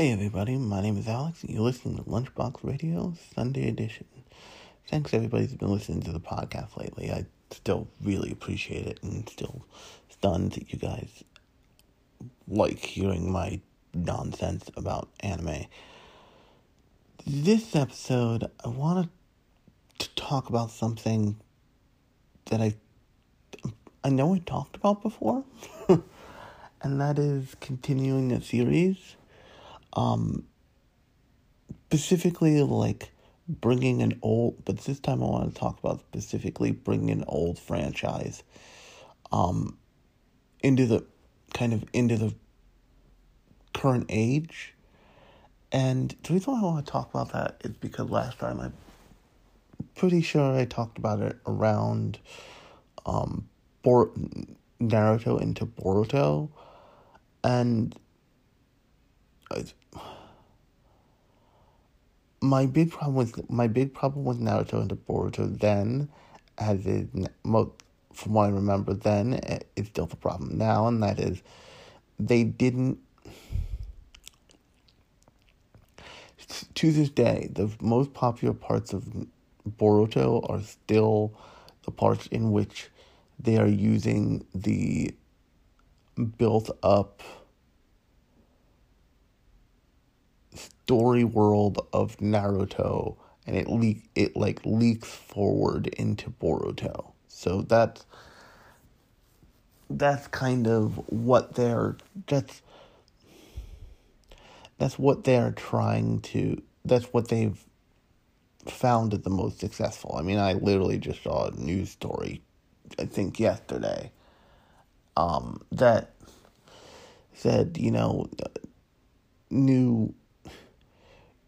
Hey everybody, my name is Alex, and you're listening to Lunchbox Radio Sunday Edition. Thanks everybody who's been listening to the podcast lately. I still really appreciate it and still stunned that you guys like hearing my nonsense about anime. This episode, I wanted to talk about something that I I know I talked about before, and that is continuing a series. Um, specifically, like bringing an old, but this time I want to talk about specifically bringing an old franchise, um, into the kind of into the current age. And the reason why I want to talk about that is because last time I'm pretty sure I talked about it around um, Bor- Naruto into Boruto, and my big problem with my big problem with Naruto into Boruto then, as is from what I remember then, eh, it's still the problem now, and that is they didn't. To this day, the most popular parts of Boruto are still the parts in which they are using the built up story world of Naruto and it le- it like leaks forward into Boruto. So that's that's kind of what they're that's that's what they're trying to that's what they've found it the most successful. I mean, I literally just saw a news story, I think yesterday, um, that said, you know, new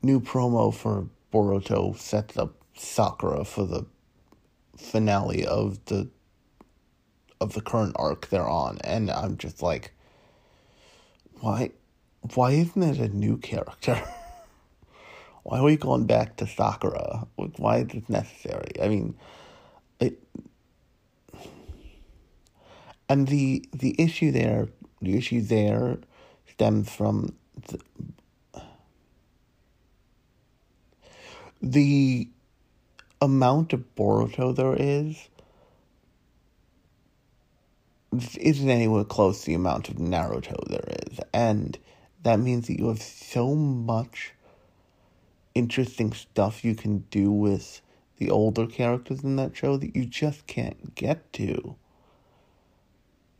new promo for Boruto sets up Sakura for the finale of the of the current arc they're on, and I'm just like, why, why isn't it a new character? Why are we going back to Sakura? Why is this necessary? I mean, it, and the the issue there, the issue there, stems from the, the amount of Boruto there is isn't anywhere close to the amount of Naruto there is, and that means that you have so much interesting stuff you can do with the older characters in that show that you just can't get to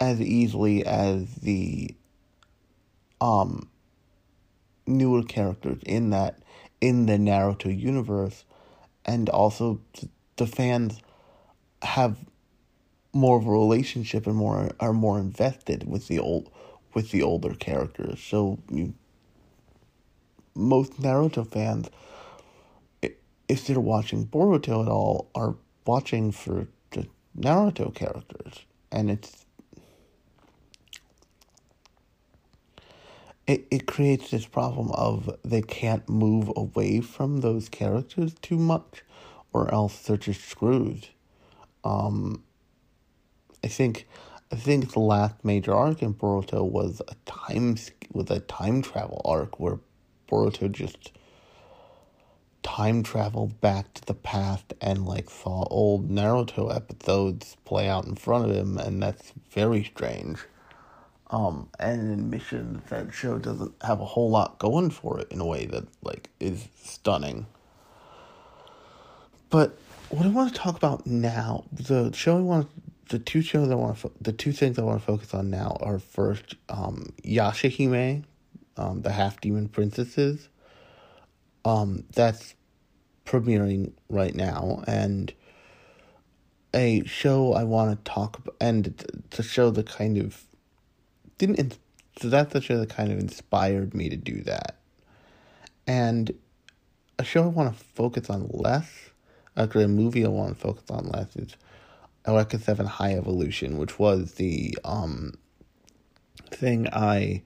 as easily as the um newer characters in that in the Naruto universe and also the fans have more of a relationship and more are more invested with the old with the older characters so you most Naruto fans, if they're watching Boruto at all, are watching for the Naruto characters. And it's. It, it creates this problem of they can't move away from those characters too much, or else they're just screwed. Um, I think, I think the last major arc in Boruto was a time with a time travel arc where Boruto just time traveled back to the past and like saw old Naruto episodes play out in front of him, and that's very strange. Um, and in Mission, that show doesn't have a whole lot going for it in a way that like is stunning. But what I want to talk about now, the show I want, the two shows I want to, the two things I want to focus on now are first, um, Yashahime, um, the half demon princesses. Um, that's premiering right now, and a show I want to talk about, and to show the kind of didn't so that's the show that kind of inspired me to do that, and a show I want to focus on less. Actually, a movie I want to focus on less is Eureka Seven High Evolution, which was the um thing I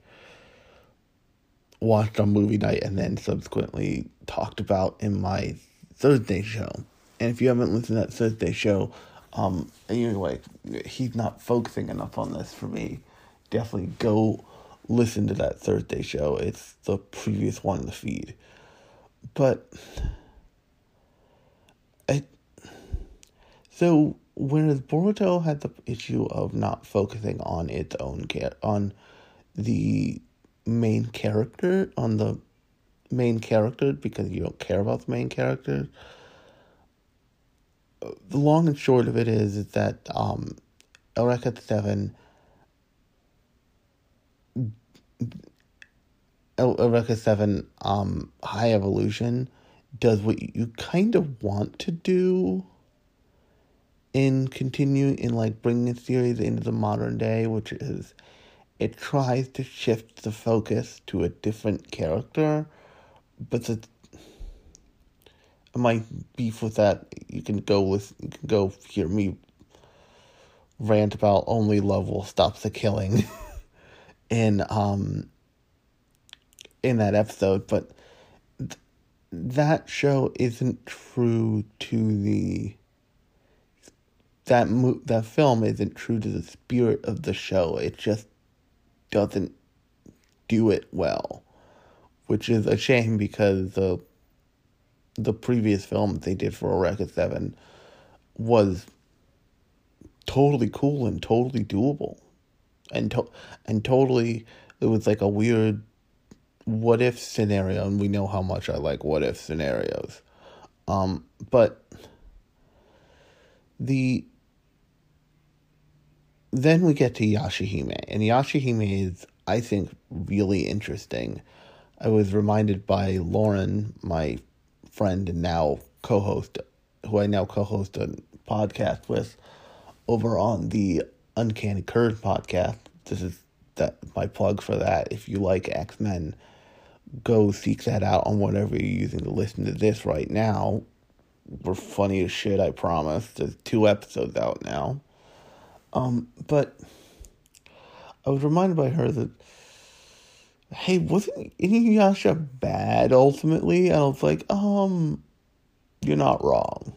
watched on movie night and then subsequently talked about in my Thursday show. And if you haven't listened to that Thursday show, um, like, he's not focusing enough on this for me, definitely go listen to that Thursday show. It's the previous one in the feed. But I so whereas Boruto had the issue of not focusing on its own care on the main character on the main character because you don't care about the main character. The long and short of it is, is that um, Eureka 7 Eureka 7 um, High Evolution does what you kind of want to do in continuing in like bringing the series into the modern day, which is it tries to shift the focus to a different character, but the my beef with that you can go with you can go hear me rant about only love will stop the killing in um in that episode, but th- that show isn't true to the that mo- that film isn't true to the spirit of the show. It just doesn't do it well, which is a shame because the the previous film they did for Eureka Seven was totally cool and totally doable, and to- and totally it was like a weird what if scenario, and we know how much I like what if scenarios, um, but the then we get to Yashahime, and Yashahime is, I think, really interesting. I was reminded by Lauren, my friend and now co-host, who I now co-host a podcast with, over on the Uncanny Curve podcast. This is that my plug for that. If you like X Men, go seek that out on whatever you're using to listen to this right now. We're funny as shit, I promise. There's two episodes out now. Um, but I was reminded by her that, hey, wasn't Inuyasha bad ultimately? And I was like, um, you're not wrong.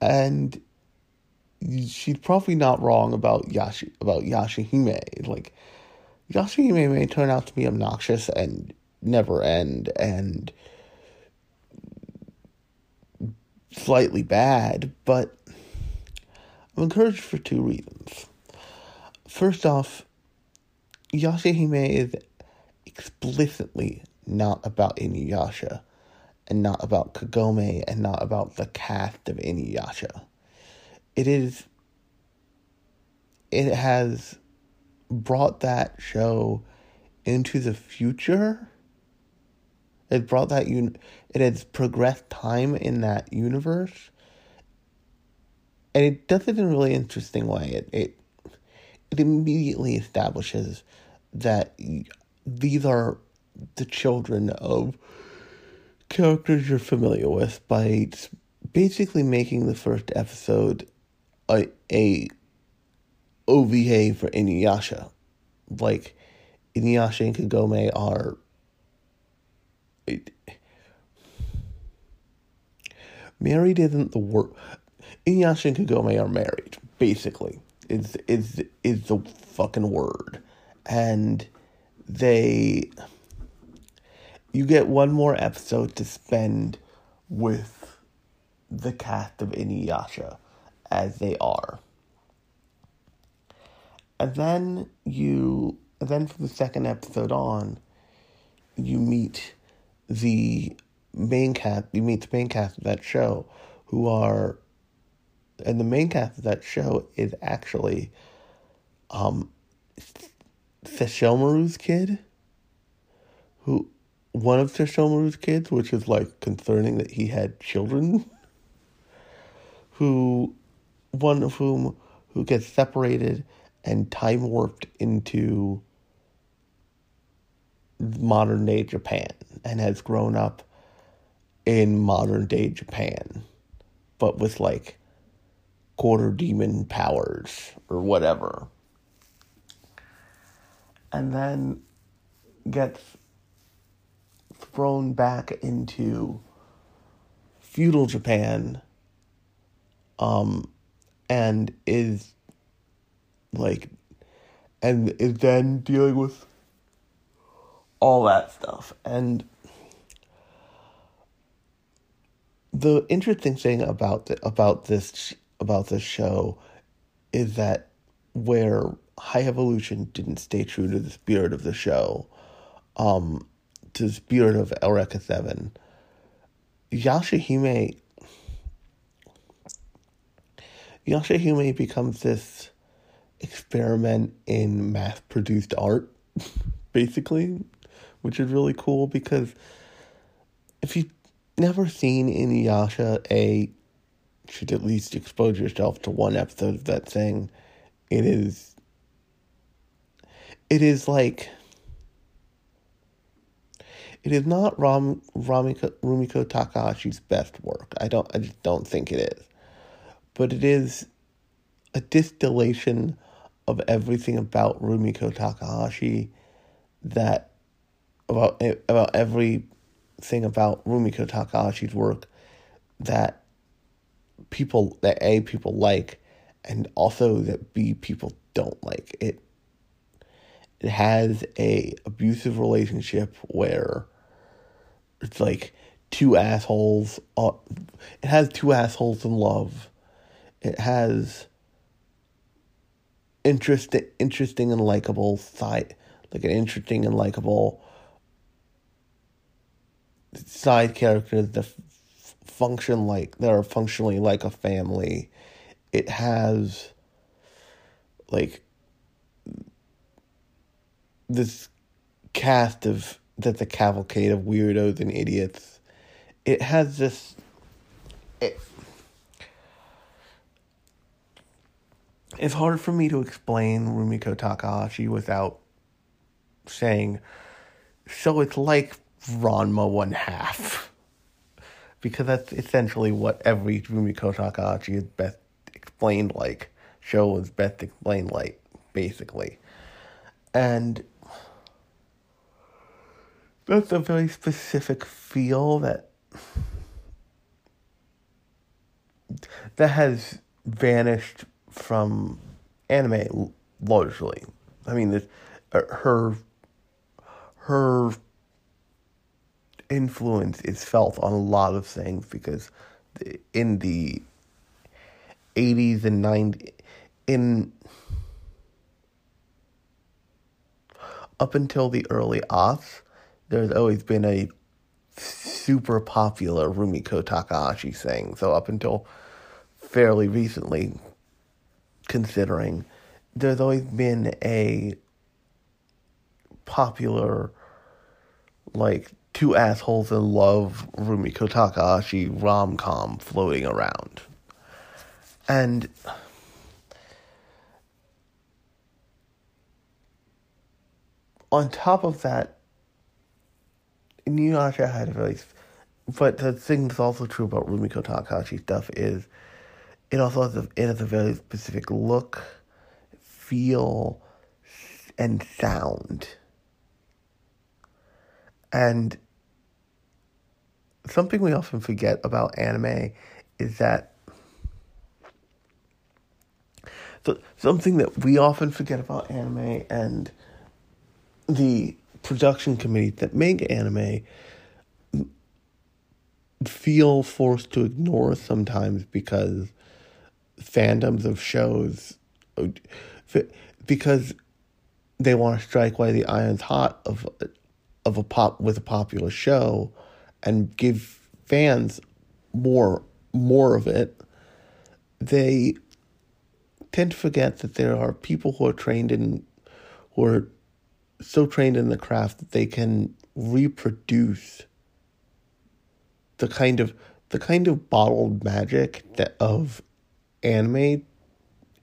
And she's probably not wrong about Yashi about Yashahime. Like Yashahime may turn out to be obnoxious and never end and slightly bad, but I'm encouraged for two reasons. First off, Yashahime is explicitly not about Inuyasha, and not about Kagome, and not about the cast of Inuyasha. It is. It has brought that show into the future. It brought that un. It has progressed time in that universe and it does it in a really interesting way. It it it immediately establishes that these are the children of characters you're familiar with by basically making the first episode a a OVA for Inuyasha. Like Inuyasha and Kagome are it, married isn't the word Inuyasha and Kagome are married, basically. Is is is the fucking word. And they you get one more episode to spend with the cast of Inuyasha as they are. And then you and then from the second episode on, you meet the main cast you meet the main cast of that show who are and the main cast of that show is actually um Sesshomaru's kid who one of Sesshomaru's kids, which is like concerning that he had children who one of whom who gets separated and time warped into modern day Japan and has grown up in modern day Japan, but with like quarter demon powers or whatever. And then gets thrown back into feudal Japan um and is like and is then dealing with all that stuff. And the interesting thing about the, about this about this show is that where High Evolution didn't stay true to the spirit of the show, um, to the spirit of Eureka Seven, Yashahime Yashahime becomes this experiment in mass produced art, basically, which is really cool because if you've never seen Inuyasha, A, should at least expose yourself to one episode of that thing. It is. It is like. It is not Ram, Ramiko, Rumiko Takahashi's best work. I don't. I just don't think it is. But it is a distillation of everything about Rumiko Takahashi that about about everything about Rumiko Takahashi's work that people that A people like and also that B people don't like. It it has a abusive relationship where it's like two assholes uh, it has two assholes in love. It has interesting interesting and likable side like an interesting and likable side characters that f- function like that are functionally like a family. It has like this cast of that's a cavalcade of weirdos and idiots. It has this it, it's hard for me to explain Rumiko Takahashi without saying, so it's like Ranma one half. Because that's essentially what every Rumiko Takahashi is best explained like. Show is best explained like, basically. And that's a very specific feel that that has vanished from anime largely. I mean, uh, her her influence is felt on a lot of things because in the 80s and 90s in up until the early aughts there's always been a super popular Rumiko Takahashi thing so up until fairly recently considering there's always been a popular like two assholes in love Rumiko Takahashi rom com floating around. And on top of that, Inuyasha had a very, but the thing that's also true about Rumiko Takahashi stuff is it also has a, it has a very specific look, feel, and sound. And something we often forget about anime is that so something that we often forget about anime and the production committee that make anime feel forced to ignore sometimes because fandoms of shows because they want to strike while the iron's hot of of a pop with a popular show and give fans more more of it they tend to forget that there are people who are trained in who are so trained in the craft that they can reproduce the kind of the kind of bottled magic that of anime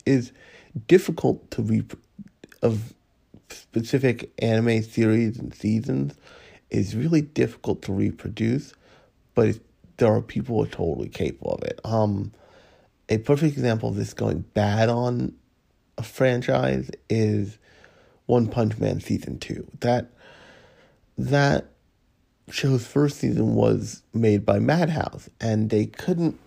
is difficult to re of specific anime series and seasons is really difficult to reproduce, but there are people who are totally capable of it. Um, a perfect example of this going bad on a franchise is One Punch Man season two. That that show's first season was made by Madhouse, and they couldn't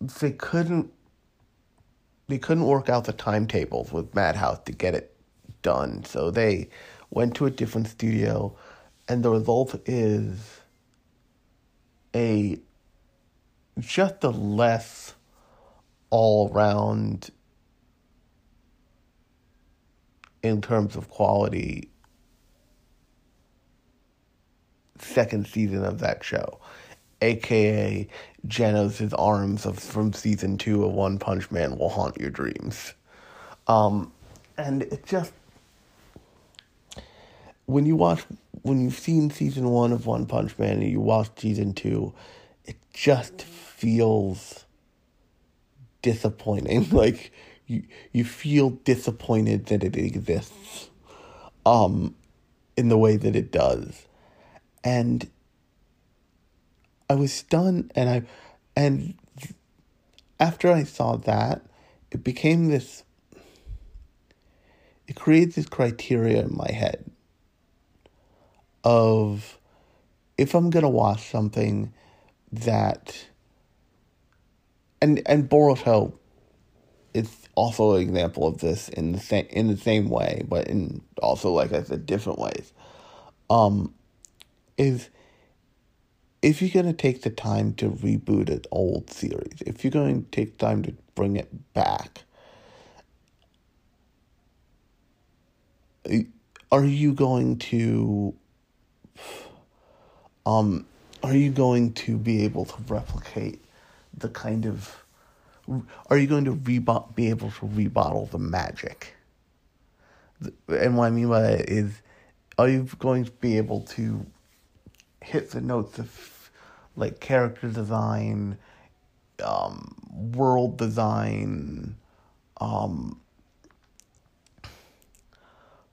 they couldn't they couldn't work out the timetables with Madhouse to get it done, so they went to a different studio, and the result is a just a less all around in terms of quality second season of that show aka Genos' arms of from season two of One Punch Man will haunt your dreams. Um, and it just when you watch when you've seen season one of One Punch Man and you watch season two, it just feels disappointing. Like you you feel disappointed that it exists. Um in the way that it does. And I was stunned and I and after I saw that, it became this it creates this criteria in my head of if I'm gonna watch something that and and Boruto is also an example of this in the same in the same way, but in also like I said different ways. Um is if you're going to take the time to reboot an old series, if you're going to take time to bring it back, are you going to um are you going to be able to replicate the kind of are you going to rebot be able to rebottle the magic? And what i mean by that is are you going to be able to hit the notes of like character design, um, world design, um,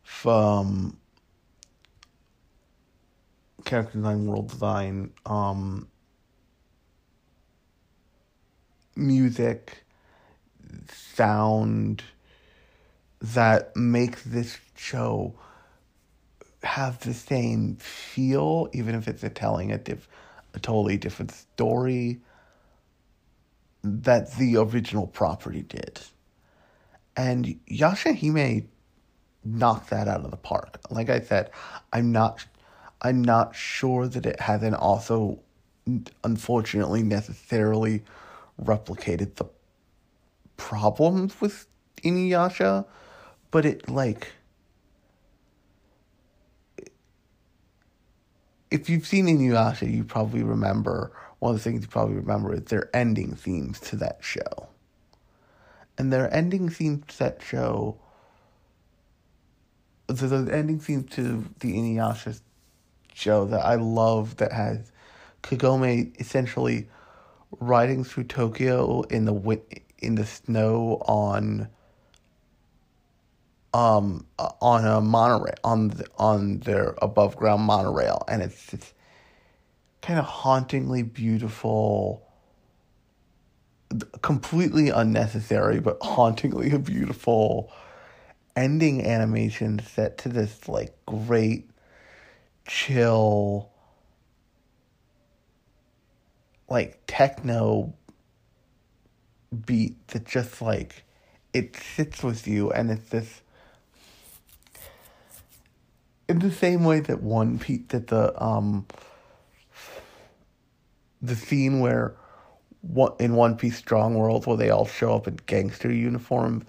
from character design, world design, um, music, sound that make this show have the same feel, even if it's a telling a, diff- a totally different story that the original property did. And Yashahime knocked that out of the park. Like I said, I'm not I'm not sure that it hasn't also unfortunately necessarily replicated the problems with Inuyasha, but it like if you've seen Inuyasha, you probably remember one of the things you probably remember is their ending themes to that show. And their ending themes to that show, so the ending theme to the Inuyasha show that I love that has Kagome essentially riding through Tokyo in the in the snow on um, on a monorail on the, on their above ground monorail, and it's this kind of hauntingly beautiful, completely unnecessary but hauntingly beautiful ending animation set to this like great chill like techno beat that just like it sits with you and it's this in the same way that One Piece that the um the scene where what in One Piece Strong World where they all show up in gangster uniforms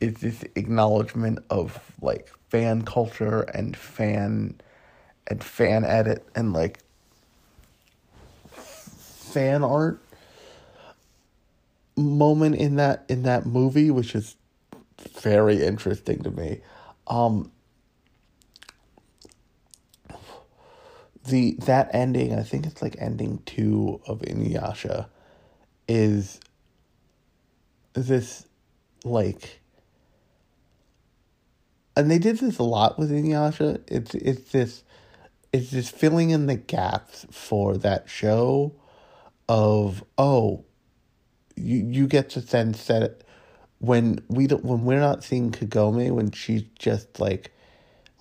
is this acknowledgement of like fan culture and fan and fan edit and like fan art moment in that in that movie which is very interesting to me. Um the that ending, I think it's like ending two of Inuyasha, is this like and they did this a lot with Inuyasha. It's it's this it's this filling in the gaps for that show of oh you you get to sense that when we don't when we're not seeing Kagome when she's just like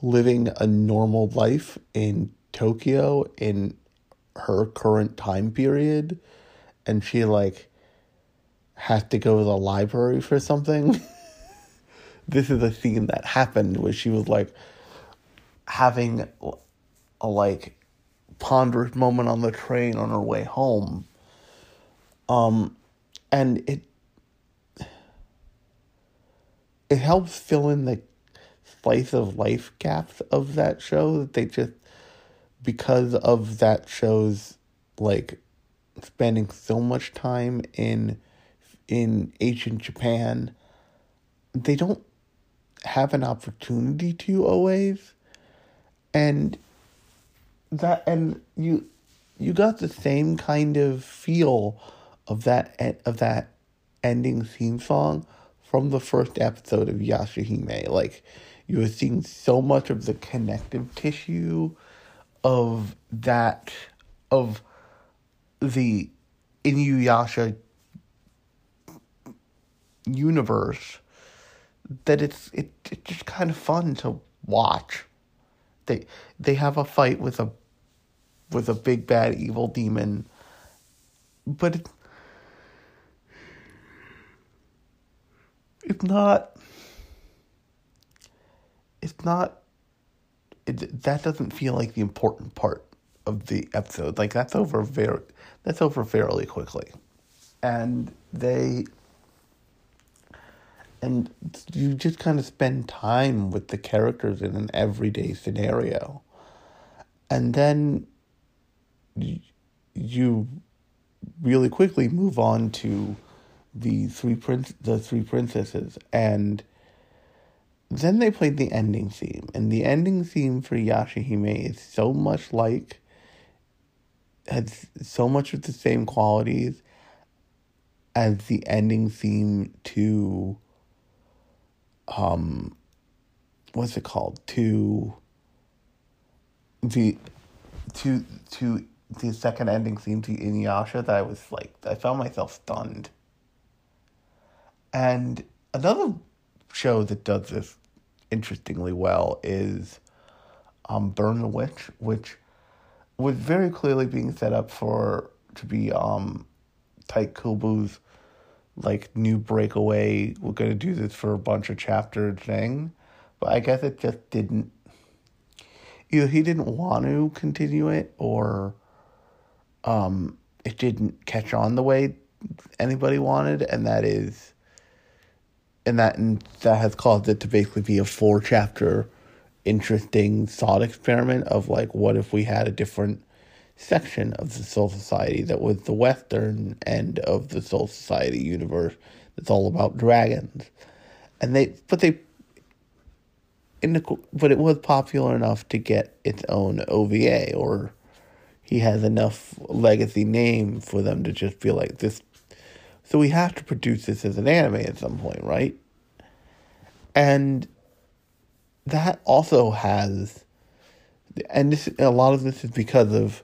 living a normal life in Tokyo in her current time period and she like has to go to the library for something. this is a scene that happened where she was like having a like ponderous moment on the train on her way home. Um, and it it helps fill in the slice of life gaps of that show that they just because of that show's like spending so much time in in ancient Japan, they don't have an opportunity to always, and that and you you got the same kind of feel of that of that ending theme song from the first episode of Yashahime. Like you were seeing so much of the connective tissue of that of the Inuyasha universe that it's it, it's just kind of fun to watch. They they have a fight with a with a big bad evil demon, but it, it's not it's not it, that doesn't feel like the important part of the episode. Like that's over very that's over fairly quickly. And they and you just kind of spend time with the characters in an everyday scenario. And then you really quickly move on to the three prince the three princesses and then they played the ending theme and the ending theme for Yashahime is so much like has so much of the same qualities as the ending theme to um what's it called to the to to the second ending theme to Inuyasha that I was like I found myself stunned. And another show that does this interestingly well is um, Burn the Witch, which was very clearly being set up for to be um, Tite Kubo's like new breakaway. We're gonna do this for a bunch of chapter thing, but I guess it just didn't. Either he didn't want to continue it, or um, it didn't catch on the way anybody wanted, and that is, and that and that has caused it to basically be a four chapter, interesting thought experiment of like, what if we had a different section of the Soul Society that was the Western end of the Soul Society universe that's all about dragons, and they but they. In the, but it was popular enough to get its own OVA or he has enough legacy name for them to just feel like this. So we have to produce this as an anime at some point, right? And that also has, and this a lot of this is because of,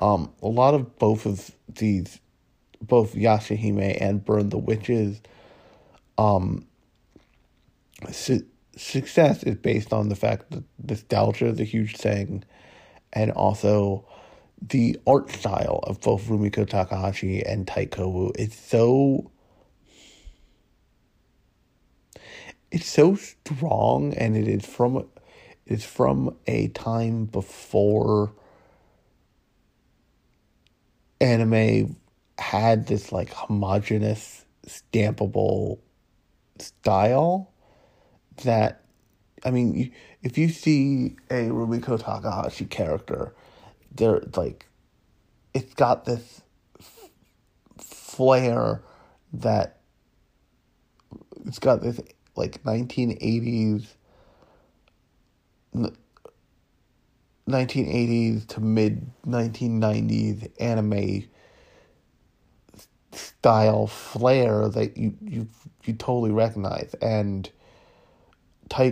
um, a lot of both of these, both Yashahime and Burn the Witches, um, su- success is based on the fact that nostalgia is a huge thing, and also the art style of both Rumiko Takahashi and Tite Kubo is so it's so strong and it is from it's from a time before anime had this like homogenous stampable style that I mean if you see a Rumiko Takahashi character they're like it's got this f- flair that it's got this like 1980s 1980s to mid 1990s anime style flair that you you you totally recognize. And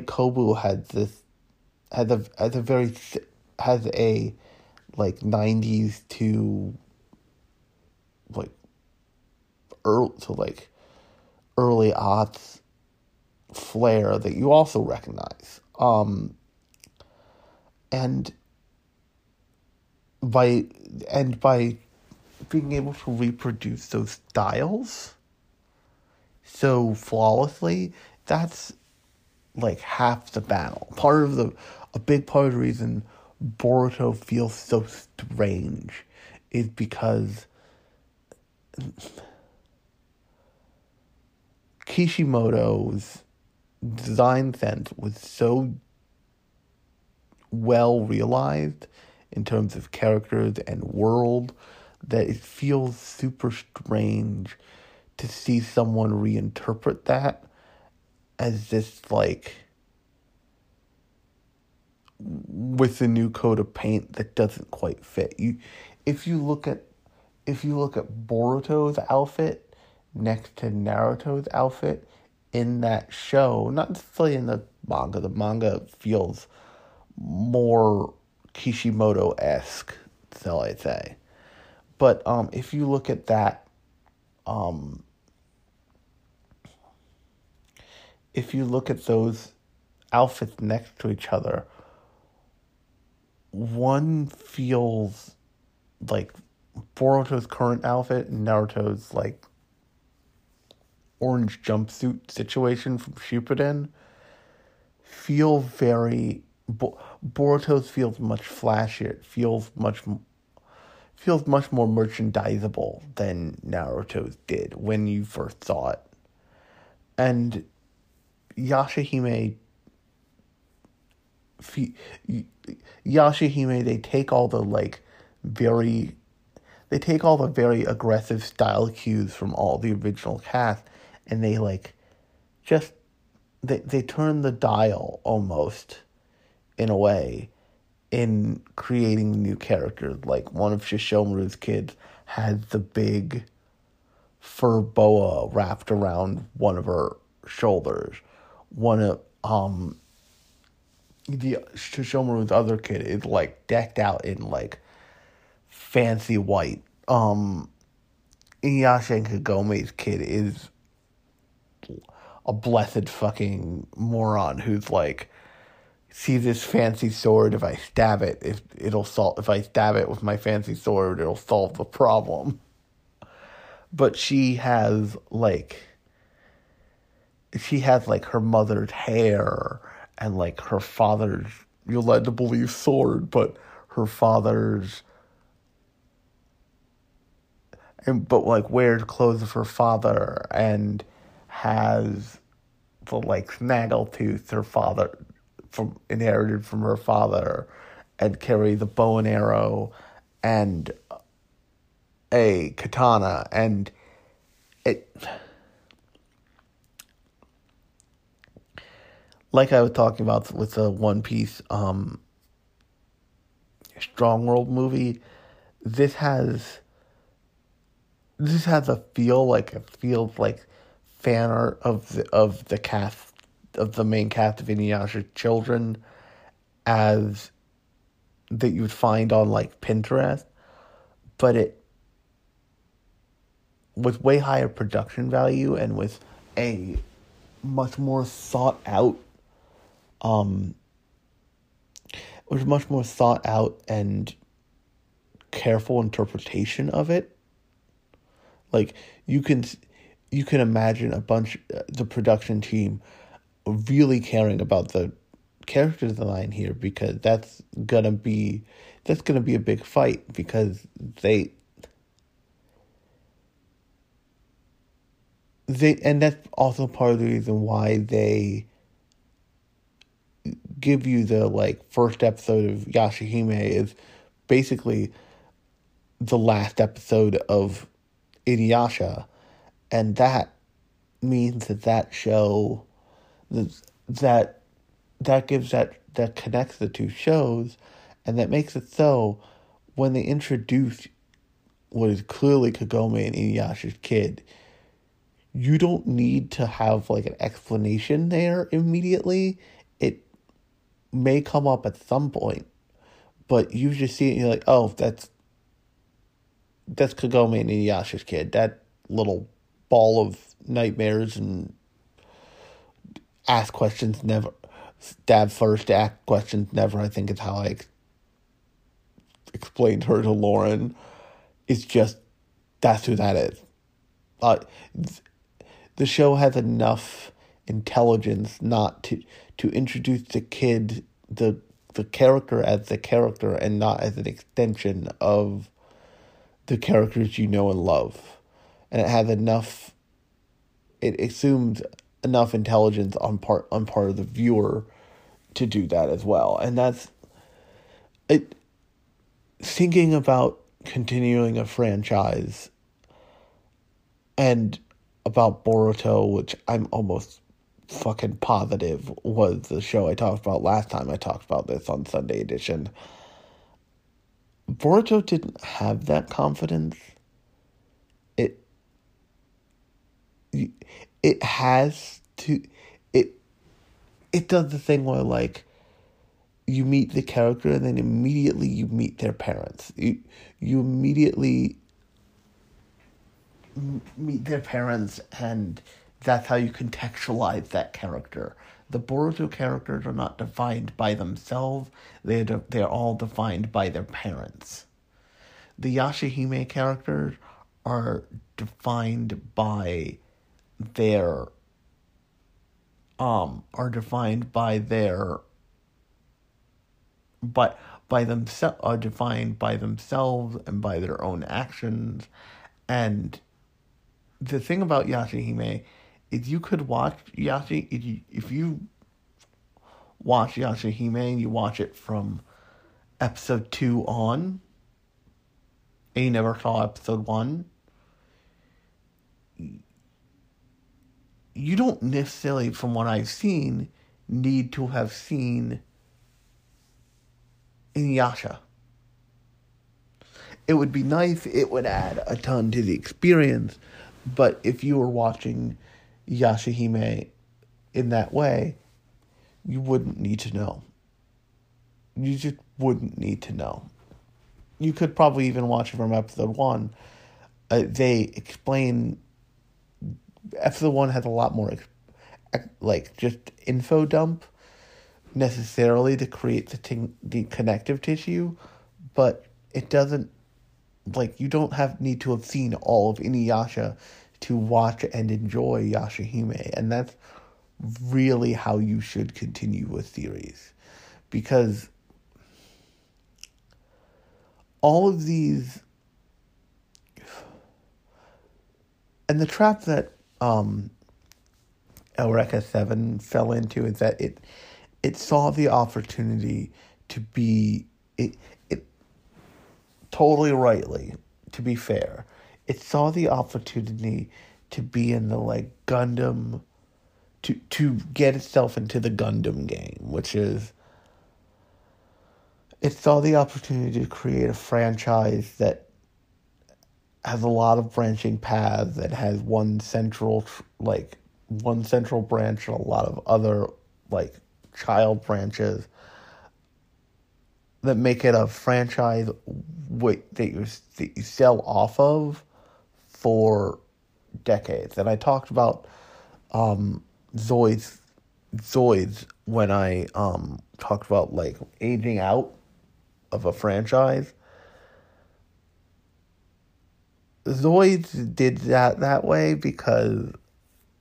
Kubo had this has a has a very has a like 90s to like early to like early aughts flair that you also recognize um and by and by being able to reproduce those styles so flawlessly, that's like half the battle. Part of the a big part of the reason Boruto feels so strange is because Kishimoto's design sense was so well realized in terms of characters and world that it feels super strange to see someone reinterpret that as this like with the new coat of paint that doesn't quite fit you if you look at if you look at Boruto's outfit next to Naruto's outfit in that show not necessarily in the manga the manga feels more Kishimoto esque, shall I say. But um, if you look at that, um, if you look at those outfits next to each other, one feels like Boruto's current outfit and Naruto's like orange jumpsuit situation from Shippuden feel very Boruto's feels much flashier. Feels much feels much more merchandisable than Naruto's did when you first saw it. And Yashahime Yashahime they take all the like very they take all the very aggressive style cues from all the original cast and they like just they they turn the dial almost in a way in creating new characters. Like one of Sesshomaru's kids had the big fur boa wrapped around one of her shoulders. One of um the Sesshomaru's other kid is like decked out in like fancy white. Um Inuyasha Kagome's kid is a blessed fucking moron who's like see this fancy sword if i stab it if it'll solve if i stab it with my fancy sword it'll solve the problem but she has like she has like her mother's hair and like her father's you're led to believe sword but her father's and but like wears clothes of her father and has the like snaggletooth her father from inherited from her father and carry the bow and arrow and a katana and it like I was talking about with the One Piece um, Strong World movie, this has this has a feel like it feels like fan art of the of the cast of the main cast of Inuyasha children as that you would find on like Pinterest, but it with way higher production value and with a much more thought out um was much more thought out and careful interpretation of it. Like you can you can imagine a bunch uh, the production team really caring about the character design here because that's gonna be that's gonna be a big fight because they they and that's also part of the reason why they give you the like first episode of Yashahime is basically the last episode of Inuyasha and that means that that show that that gives that that connects the two shows and that makes it so when they introduce what is clearly Kagome and Inuyasha's kid, you don't need to have like an explanation there immediately. May come up at some point, but you just see it and you're like, oh, that's that's Kagome and Inuyasha's kid. That little ball of nightmares and ask questions never stab first ask questions never i think is how i ex- explained her to lauren it's just that's who that is uh, the show has enough intelligence not to to introduce the kid the the character as the character and not as an extension of the characters you know and love. And it has enough it assumes enough intelligence on part on part of the viewer to do that as well. And that's it thinking about continuing a franchise and about Boruto, which I'm almost fucking positive was the show I talked about last time I talked about this on Sunday edition. Boruto didn't have that confidence. It it has to it it does the thing where like you meet the character and then immediately you meet their parents. You you immediately meet their parents and that's how you contextualize that character. The Boruto characters are not defined by themselves, they're, de- they're all defined by their parents. The Yashahime characters are defined by their um are defined by their but by themselves are defined by themselves and by their own actions and the thing about Yashahime is you could watch Yashi if you, if you watch Yashahime and you watch it from episode two on, and you never saw episode one, you don't necessarily, from what I've seen, need to have seen Inuyasha. It would be nice, it would add a ton to the experience, but if you were watching Yashahime in that way, you wouldn't need to know. You just wouldn't need to know. You could probably even watch it from episode one. Uh, they explain. Episode one has a lot more, like just info dump, necessarily to create the t- the connective tissue, but it doesn't. Like you don't have need to have seen all of Inuyasha to watch and enjoy Yashahime. And that's really how you should continue with series. Because all of these and the trap that um Eureka 7 fell into is that it it saw the opportunity to be it it totally rightly to be fair it saw the opportunity to be in the like Gundam to to get itself into the Gundam game, which is it saw the opportunity to create a franchise that has a lot of branching paths that has one central like one central branch and a lot of other like child branches that make it a franchise that you, that you sell off of for decades. And I talked about um, Zoids, Zoids when I um, talked about like aging out of a franchise. Zoids did that that way because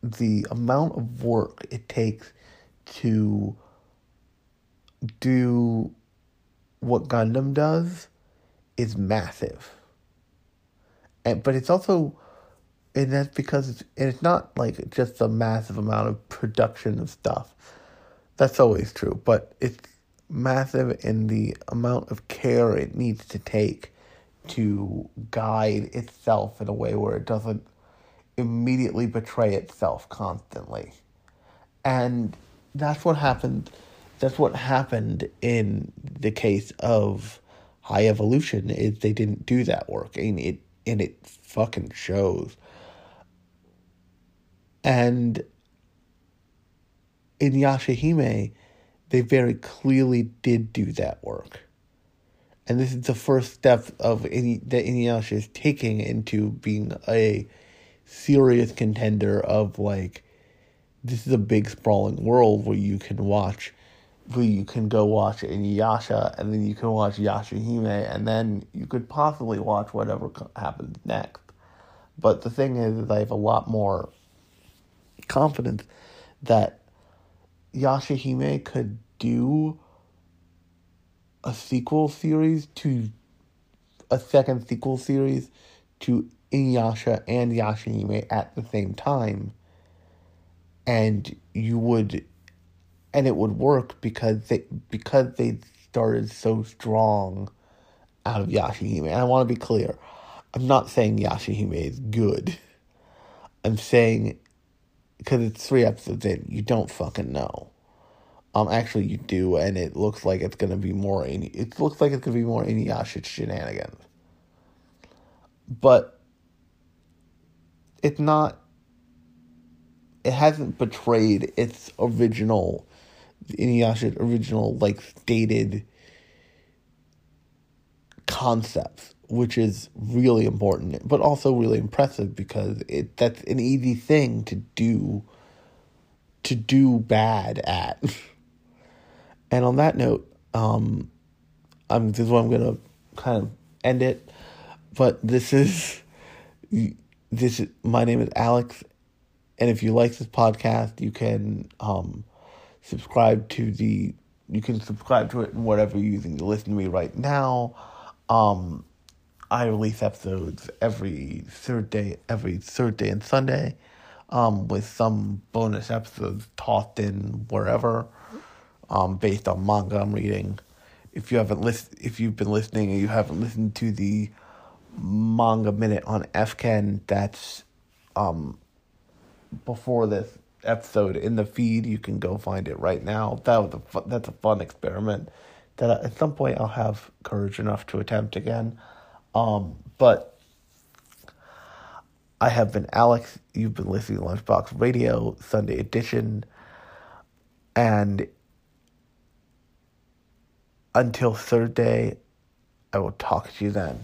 the amount of work it takes to do what Gundam does is massive and but it's also and that's because it's and it's not like just a massive amount of production of stuff. That's always true, but it's massive in the amount of care it needs to take to guide itself in a way where it doesn't immediately betray itself constantly. And that's what happened that's what happened in the case of Hi-Evolution is they didn't do that work and it and it fucking shows. And in Yashahime, they very clearly did do that work. And this is the first step of any that Inuyasha is taking into being a serious contender of like this is a big sprawling world where you can watch you can go watch Inuyasha and then you can watch Yashahime and then you could possibly watch whatever happens next. But the thing is, is I have a lot more confidence that Yashahime could do a sequel series to a second sequel series to Inuyasha and Yashahime at the same time. And you would and it would work because they because they started so strong out of Yashahime. And I want to be clear. I'm not saying Yashahime is good. I'm saying because it's three episodes in, you don't fucking know. Um, actually, you do, and it looks like it's gonna be more. It looks like it's gonna be more Inuyasha shenanigans, but it's not. It hasn't betrayed its original, Inuyasha's original like stated concepts, which is really important, but also really impressive because it that's an easy thing to do. To do bad at. And on that note, um, I'm this is where I'm gonna kind of end it. But this is this is my name is Alex, and if you like this podcast, you can um, subscribe to the you can subscribe to it in whatever you're using to listen to me right now. Um, I release episodes every third day, every third day and Sunday, um, with some bonus episodes tossed in wherever um, based on manga I'm reading. If you haven't list, if you've been listening and you haven't listened to the manga minute on FKen, that's um, before this episode in the feed. You can go find it right now. That was a fun, that's a fun experiment that at some point I'll have courage enough to attempt again. Um, but I have been Alex. You've been listening to Lunchbox Radio Sunday edition, and until Thursday, I will talk to you then.